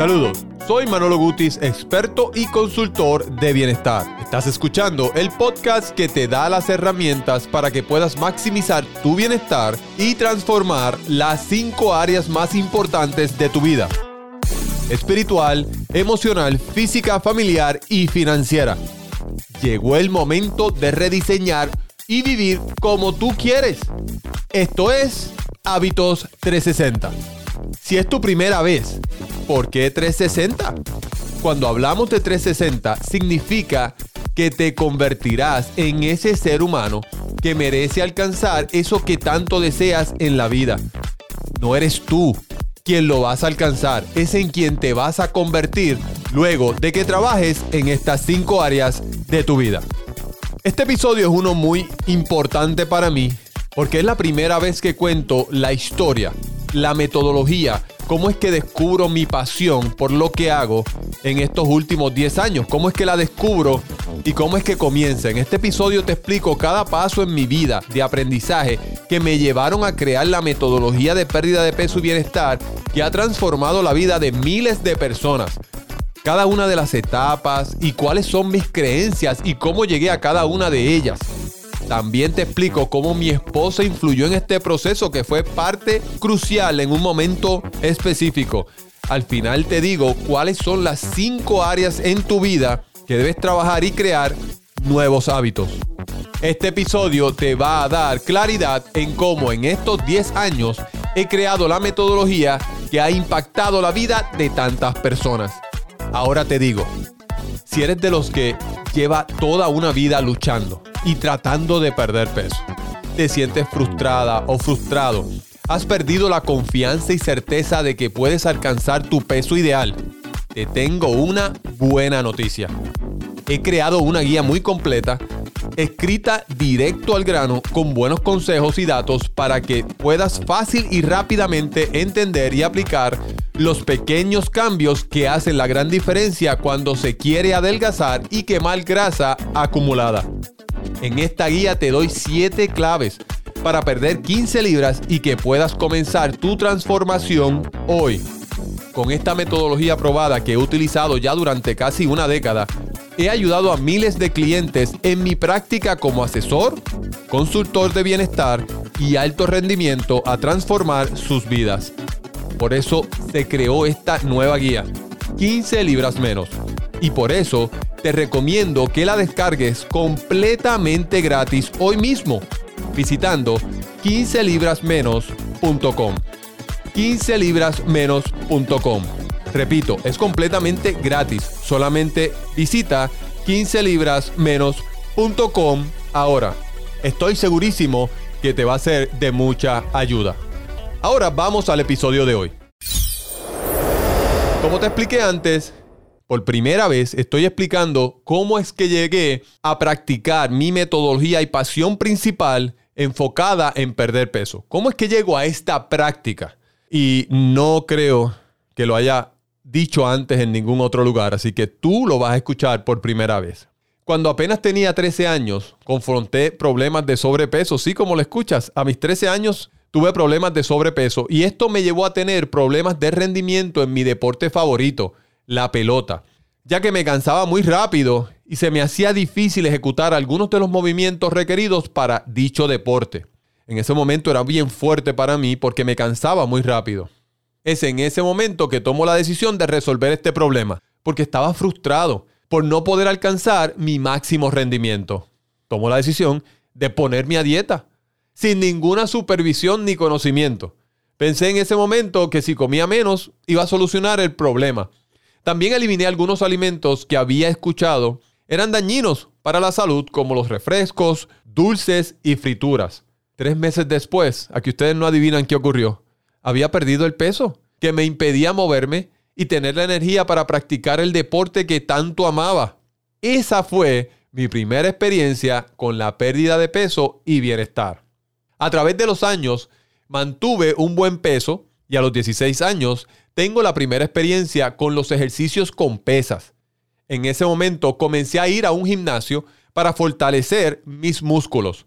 Saludos, soy Manolo Gutis, experto y consultor de bienestar. Estás escuchando el podcast que te da las herramientas para que puedas maximizar tu bienestar y transformar las cinco áreas más importantes de tu vida. Espiritual, emocional, física, familiar y financiera. Llegó el momento de rediseñar y vivir como tú quieres. Esto es Hábitos 360. Si es tu primera vez, ¿por qué 360? Cuando hablamos de 360, significa que te convertirás en ese ser humano que merece alcanzar eso que tanto deseas en la vida. No eres tú quien lo vas a alcanzar, es en quien te vas a convertir luego de que trabajes en estas cinco áreas de tu vida. Este episodio es uno muy importante para mí porque es la primera vez que cuento la historia, la metodología, cómo es que descubro mi pasión por lo que hago en estos últimos 10 años, cómo es que la descubro y cómo es que comienza. En este episodio te explico cada paso en mi vida de aprendizaje que me llevaron a crear la metodología de pérdida de peso y bienestar que ha transformado la vida de miles de personas cada una de las etapas y cuáles son mis creencias y cómo llegué a cada una de ellas. También te explico cómo mi esposa influyó en este proceso que fue parte crucial en un momento específico. Al final te digo cuáles son las cinco áreas en tu vida que debes trabajar y crear nuevos hábitos. Este episodio te va a dar claridad en cómo en estos 10 años he creado la metodología que ha impactado la vida de tantas personas. Ahora te digo, si eres de los que lleva toda una vida luchando y tratando de perder peso, te sientes frustrada o frustrado, has perdido la confianza y certeza de que puedes alcanzar tu peso ideal, te tengo una buena noticia. He creado una guía muy completa escrita directo al grano con buenos consejos y datos para que puedas fácil y rápidamente entender y aplicar los pequeños cambios que hacen la gran diferencia cuando se quiere adelgazar y quemar grasa acumulada. En esta guía te doy 7 claves para perder 15 libras y que puedas comenzar tu transformación hoy. Con esta metodología probada que he utilizado ya durante casi una década, he ayudado a miles de clientes en mi práctica como asesor, consultor de bienestar y alto rendimiento a transformar sus vidas. Por eso se creó esta nueva guía, 15 libras menos. Y por eso te recomiendo que la descargues completamente gratis hoy mismo visitando 15librasmenos.com. 15librasmenos.com. Repito, es completamente gratis. Solamente visita 15librasmenos.com ahora. Estoy segurísimo que te va a ser de mucha ayuda. Ahora vamos al episodio de hoy. Como te expliqué antes, por primera vez estoy explicando cómo es que llegué a practicar mi metodología y pasión principal enfocada en perder peso. ¿Cómo es que llego a esta práctica? Y no creo que lo haya dicho antes en ningún otro lugar, así que tú lo vas a escuchar por primera vez. Cuando apenas tenía 13 años, confronté problemas de sobrepeso, sí como lo escuchas, a mis 13 años tuve problemas de sobrepeso y esto me llevó a tener problemas de rendimiento en mi deporte favorito, la pelota, ya que me cansaba muy rápido y se me hacía difícil ejecutar algunos de los movimientos requeridos para dicho deporte. En ese momento era bien fuerte para mí porque me cansaba muy rápido. Es en ese momento que tomo la decisión de resolver este problema, porque estaba frustrado por no poder alcanzar mi máximo rendimiento. Tomo la decisión de ponerme a dieta, sin ninguna supervisión ni conocimiento. Pensé en ese momento que si comía menos iba a solucionar el problema. También eliminé algunos alimentos que había escuchado eran dañinos para la salud, como los refrescos, dulces y frituras. Tres meses después, aquí ustedes no adivinan qué ocurrió había perdido el peso, que me impedía moverme y tener la energía para practicar el deporte que tanto amaba. Esa fue mi primera experiencia con la pérdida de peso y bienestar. A través de los años mantuve un buen peso y a los 16 años tengo la primera experiencia con los ejercicios con pesas. En ese momento comencé a ir a un gimnasio para fortalecer mis músculos.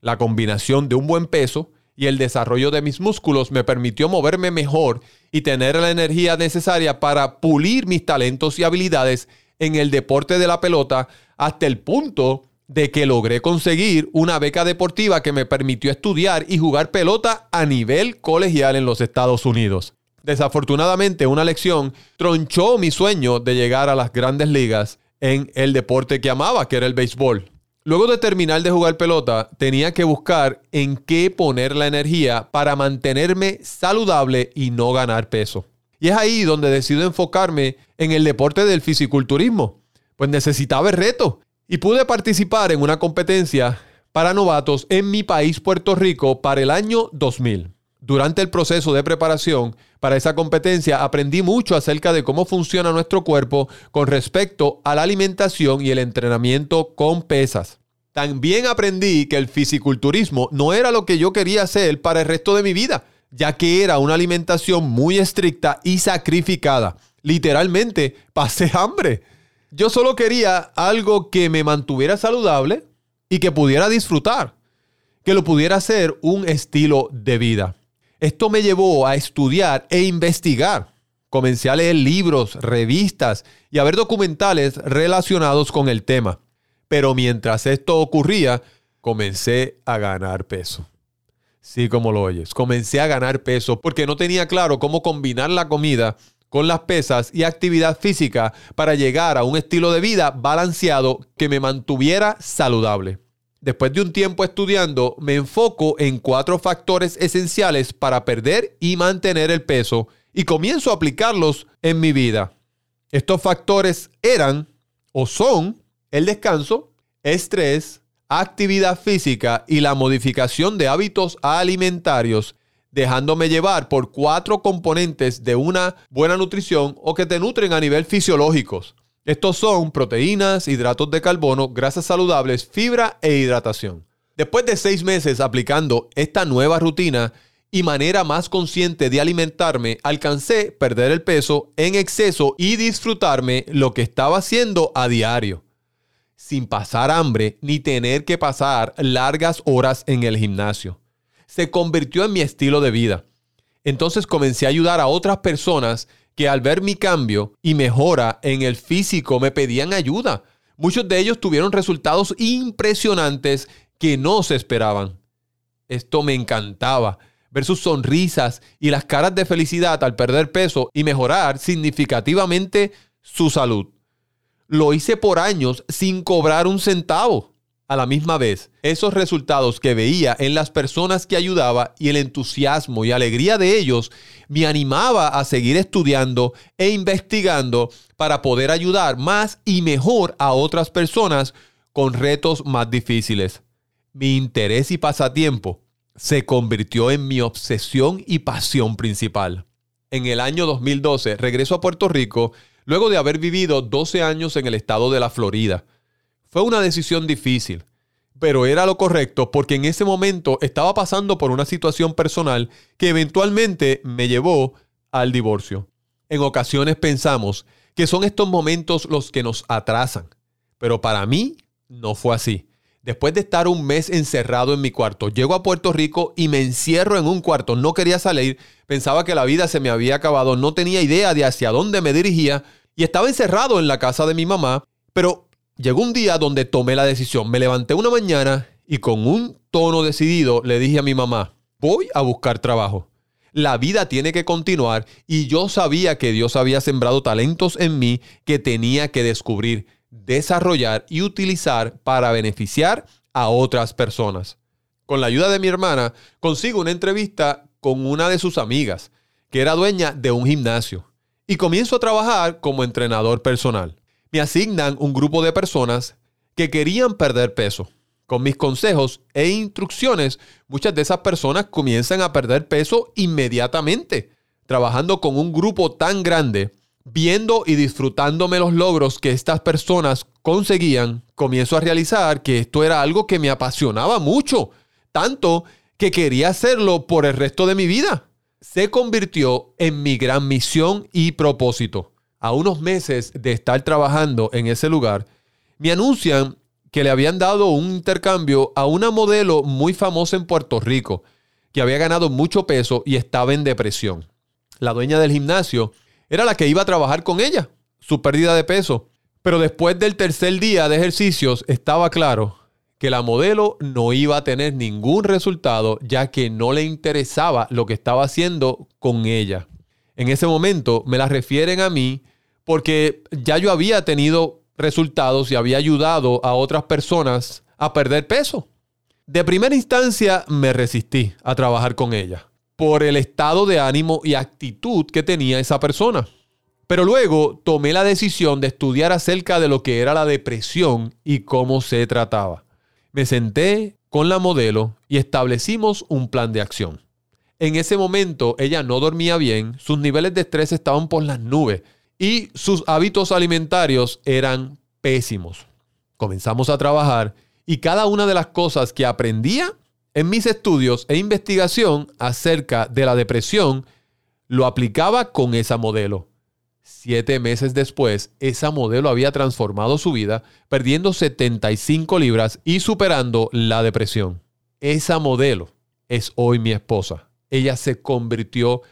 La combinación de un buen peso y el desarrollo de mis músculos me permitió moverme mejor y tener la energía necesaria para pulir mis talentos y habilidades en el deporte de la pelota hasta el punto de que logré conseguir una beca deportiva que me permitió estudiar y jugar pelota a nivel colegial en los Estados Unidos. Desafortunadamente, una lección tronchó mi sueño de llegar a las grandes ligas en el deporte que amaba, que era el béisbol. Luego de terminar de jugar pelota, tenía que buscar en qué poner la energía para mantenerme saludable y no ganar peso. Y es ahí donde decido enfocarme en el deporte del fisiculturismo, pues necesitaba el reto y pude participar en una competencia para novatos en mi país, Puerto Rico, para el año 2000. Durante el proceso de preparación para esa competencia aprendí mucho acerca de cómo funciona nuestro cuerpo con respecto a la alimentación y el entrenamiento con pesas. También aprendí que el fisiculturismo no era lo que yo quería hacer para el resto de mi vida, ya que era una alimentación muy estricta y sacrificada. Literalmente pasé hambre. Yo solo quería algo que me mantuviera saludable y que pudiera disfrutar, que lo pudiera hacer un estilo de vida. Esto me llevó a estudiar e investigar. Comencé a leer libros, revistas y a ver documentales relacionados con el tema. Pero mientras esto ocurría, comencé a ganar peso. Sí, como lo oyes, comencé a ganar peso porque no tenía claro cómo combinar la comida con las pesas y actividad física para llegar a un estilo de vida balanceado que me mantuviera saludable después de un tiempo estudiando, me enfoco en cuatro factores esenciales para perder y mantener el peso y comienzo a aplicarlos en mi vida. Estos factores eran o son el descanso, estrés, actividad física y la modificación de hábitos alimentarios, dejándome llevar por cuatro componentes de una buena nutrición o que te nutren a nivel fisiológico. Estos son proteínas, hidratos de carbono, grasas saludables, fibra e hidratación. Después de seis meses aplicando esta nueva rutina y manera más consciente de alimentarme, alcancé perder el peso en exceso y disfrutarme lo que estaba haciendo a diario, sin pasar hambre ni tener que pasar largas horas en el gimnasio. Se convirtió en mi estilo de vida. Entonces comencé a ayudar a otras personas que al ver mi cambio y mejora en el físico me pedían ayuda. Muchos de ellos tuvieron resultados impresionantes que no se esperaban. Esto me encantaba, ver sus sonrisas y las caras de felicidad al perder peso y mejorar significativamente su salud. Lo hice por años sin cobrar un centavo a la misma vez, esos resultados que veía en las personas que ayudaba y el entusiasmo y alegría de ellos me animaba a seguir estudiando e investigando para poder ayudar más y mejor a otras personas con retos más difíciles. Mi interés y pasatiempo se convirtió en mi obsesión y pasión principal. En el año 2012 regreso a Puerto Rico luego de haber vivido 12 años en el estado de la Florida. Fue una decisión difícil, pero era lo correcto porque en ese momento estaba pasando por una situación personal que eventualmente me llevó al divorcio. En ocasiones pensamos que son estos momentos los que nos atrasan, pero para mí no fue así. Después de estar un mes encerrado en mi cuarto, llego a Puerto Rico y me encierro en un cuarto. No quería salir, pensaba que la vida se me había acabado, no tenía idea de hacia dónde me dirigía y estaba encerrado en la casa de mi mamá, pero Llegó un día donde tomé la decisión. Me levanté una mañana y con un tono decidido le dije a mi mamá, voy a buscar trabajo. La vida tiene que continuar y yo sabía que Dios había sembrado talentos en mí que tenía que descubrir, desarrollar y utilizar para beneficiar a otras personas. Con la ayuda de mi hermana, consigo una entrevista con una de sus amigas, que era dueña de un gimnasio, y comienzo a trabajar como entrenador personal me asignan un grupo de personas que querían perder peso. Con mis consejos e instrucciones, muchas de esas personas comienzan a perder peso inmediatamente. Trabajando con un grupo tan grande, viendo y disfrutándome los logros que estas personas conseguían, comienzo a realizar que esto era algo que me apasionaba mucho, tanto que quería hacerlo por el resto de mi vida. Se convirtió en mi gran misión y propósito a unos meses de estar trabajando en ese lugar, me anuncian que le habían dado un intercambio a una modelo muy famosa en Puerto Rico, que había ganado mucho peso y estaba en depresión. La dueña del gimnasio era la que iba a trabajar con ella, su pérdida de peso. Pero después del tercer día de ejercicios estaba claro que la modelo no iba a tener ningún resultado ya que no le interesaba lo que estaba haciendo con ella. En ese momento me la refieren a mí porque ya yo había tenido resultados y había ayudado a otras personas a perder peso. De primera instancia me resistí a trabajar con ella por el estado de ánimo y actitud que tenía esa persona. Pero luego tomé la decisión de estudiar acerca de lo que era la depresión y cómo se trataba. Me senté con la modelo y establecimos un plan de acción. En ese momento ella no dormía bien, sus niveles de estrés estaban por las nubes y sus hábitos alimentarios eran pésimos. Comenzamos a trabajar y cada una de las cosas que aprendía en mis estudios e investigación acerca de la depresión lo aplicaba con esa modelo. Siete meses después, esa modelo había transformado su vida, perdiendo 75 libras y superando la depresión. Esa modelo es hoy mi esposa. Ella se convirtió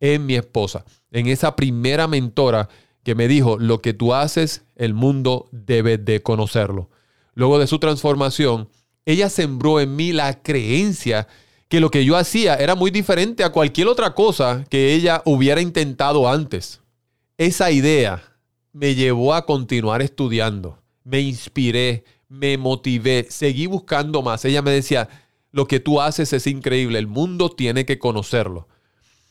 en mi esposa, en esa primera mentora que me dijo, lo que tú haces, el mundo debe de conocerlo. Luego de su transformación, ella sembró en mí la creencia que lo que yo hacía era muy diferente a cualquier otra cosa que ella hubiera intentado antes. Esa idea me llevó a continuar estudiando, me inspiré, me motivé, seguí buscando más. Ella me decía, lo que tú haces es increíble, el mundo tiene que conocerlo.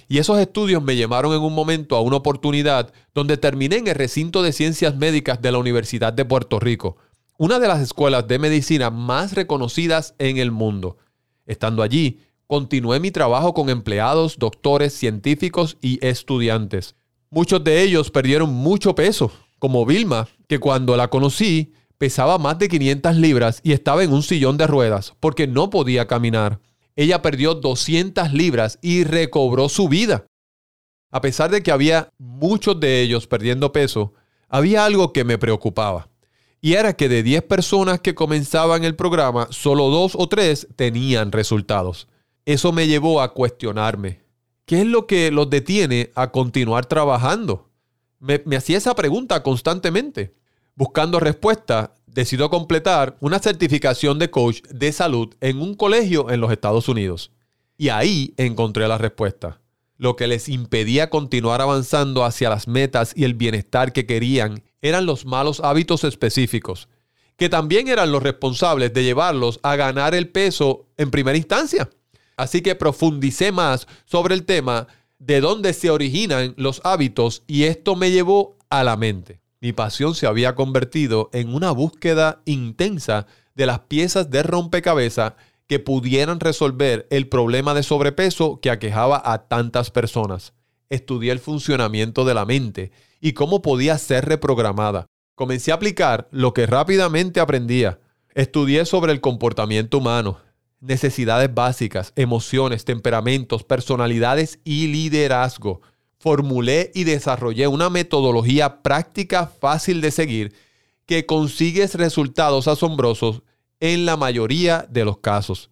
Y esos estudios me llevaron en un momento a una oportunidad donde terminé en el recinto de ciencias médicas de la Universidad de Puerto Rico, una de las escuelas de medicina más reconocidas en el mundo. Estando allí, continué mi trabajo con empleados, doctores, científicos y estudiantes. Muchos de ellos perdieron mucho peso, como Vilma, que cuando la conocí pesaba más de 500 libras y estaba en un sillón de ruedas porque no podía caminar ella perdió 200 libras y recobró su vida. A pesar de que había muchos de ellos perdiendo peso, había algo que me preocupaba. Y era que de 10 personas que comenzaban el programa, solo dos o tres tenían resultados. Eso me llevó a cuestionarme. ¿Qué es lo que los detiene a continuar trabajando? Me, me hacía esa pregunta constantemente. Buscando respuesta, decidió completar una certificación de coach de salud en un colegio en los Estados Unidos. Y ahí encontré la respuesta. Lo que les impedía continuar avanzando hacia las metas y el bienestar que querían eran los malos hábitos específicos, que también eran los responsables de llevarlos a ganar el peso en primera instancia. Así que profundicé más sobre el tema de dónde se originan los hábitos y esto me llevó a la mente. Mi pasión se había convertido en una búsqueda intensa de las piezas de rompecabezas que pudieran resolver el problema de sobrepeso que aquejaba a tantas personas. Estudié el funcionamiento de la mente y cómo podía ser reprogramada. Comencé a aplicar lo que rápidamente aprendía. Estudié sobre el comportamiento humano, necesidades básicas, emociones, temperamentos, personalidades y liderazgo formulé y desarrollé una metodología práctica fácil de seguir que consigues resultados asombrosos en la mayoría de los casos,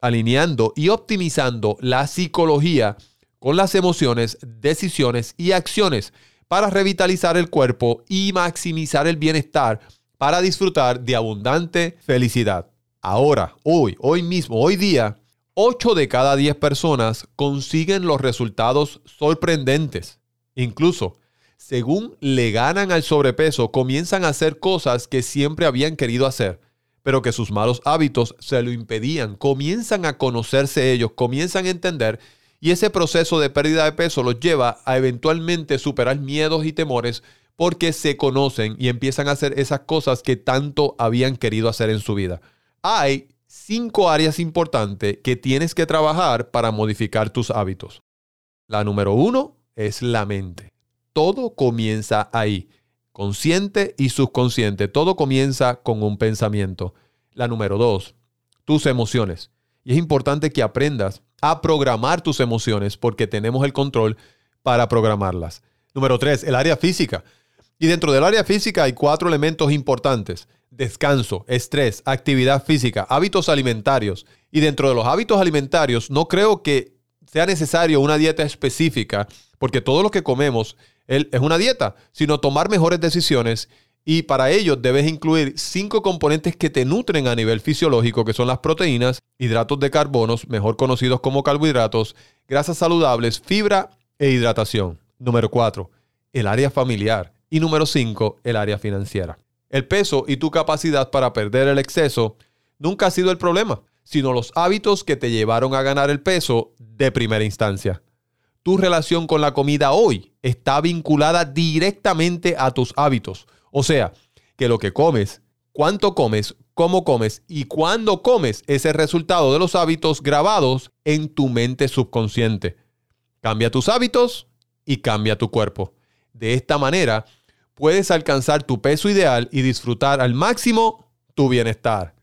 alineando y optimizando la psicología con las emociones, decisiones y acciones para revitalizar el cuerpo y maximizar el bienestar para disfrutar de abundante felicidad. Ahora, hoy, hoy mismo, hoy día, 8 de cada 10 personas consiguen los resultados sorprendentes. Incluso, según le ganan al sobrepeso, comienzan a hacer cosas que siempre habían querido hacer, pero que sus malos hábitos se lo impedían. Comienzan a conocerse ellos, comienzan a entender y ese proceso de pérdida de peso los lleva a eventualmente superar miedos y temores porque se conocen y empiezan a hacer esas cosas que tanto habían querido hacer en su vida. Hay cinco áreas importantes que tienes que trabajar para modificar tus hábitos. La número uno es la mente. Todo comienza ahí, consciente y subconsciente. Todo comienza con un pensamiento. La número dos, tus emociones. Y es importante que aprendas a programar tus emociones porque tenemos el control para programarlas. Número tres, el área física. Y dentro del área física hay cuatro elementos importantes. Descanso, estrés, actividad física, hábitos alimentarios. Y dentro de los hábitos alimentarios, no creo que sea necesario una dieta específica, porque todo lo que comemos es una dieta, sino tomar mejores decisiones y para ello debes incluir cinco componentes que te nutren a nivel fisiológico, que son las proteínas, hidratos de carbonos, mejor conocidos como carbohidratos, grasas saludables, fibra e hidratación. Número 4. El área familiar. Y número 5. El área financiera. El peso y tu capacidad para perder el exceso nunca ha sido el problema, sino los hábitos que te llevaron a ganar el peso de primera instancia. Tu relación con la comida hoy está vinculada directamente a tus hábitos o sea, que lo que comes, cuánto comes, cómo comes y cuándo comes es el resultado de los hábitos grabados en tu mente subconsciente. Cambia tus hábitos y cambia tu cuerpo. De esta manera, puedes alcanzar tu peso ideal y disfrutar al máximo tu bienestar.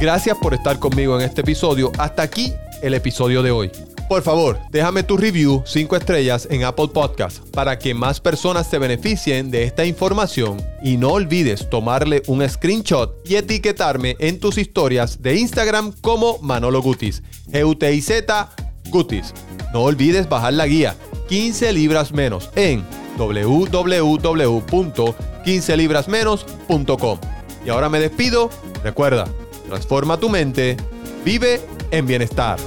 Gracias por estar conmigo en este episodio. Hasta aquí el episodio de hoy. Por favor, déjame tu review 5 estrellas en Apple Podcast para que más personas se beneficien de esta información y no olvides tomarle un screenshot y etiquetarme en tus historias de Instagram como Manolo Gutis, G-U-T-I-Z Gutis. No olvides bajar la guía 15 libras menos en www.15librasmenos.com. Y ahora me despido. Recuerda, transforma tu mente, vive en bienestar.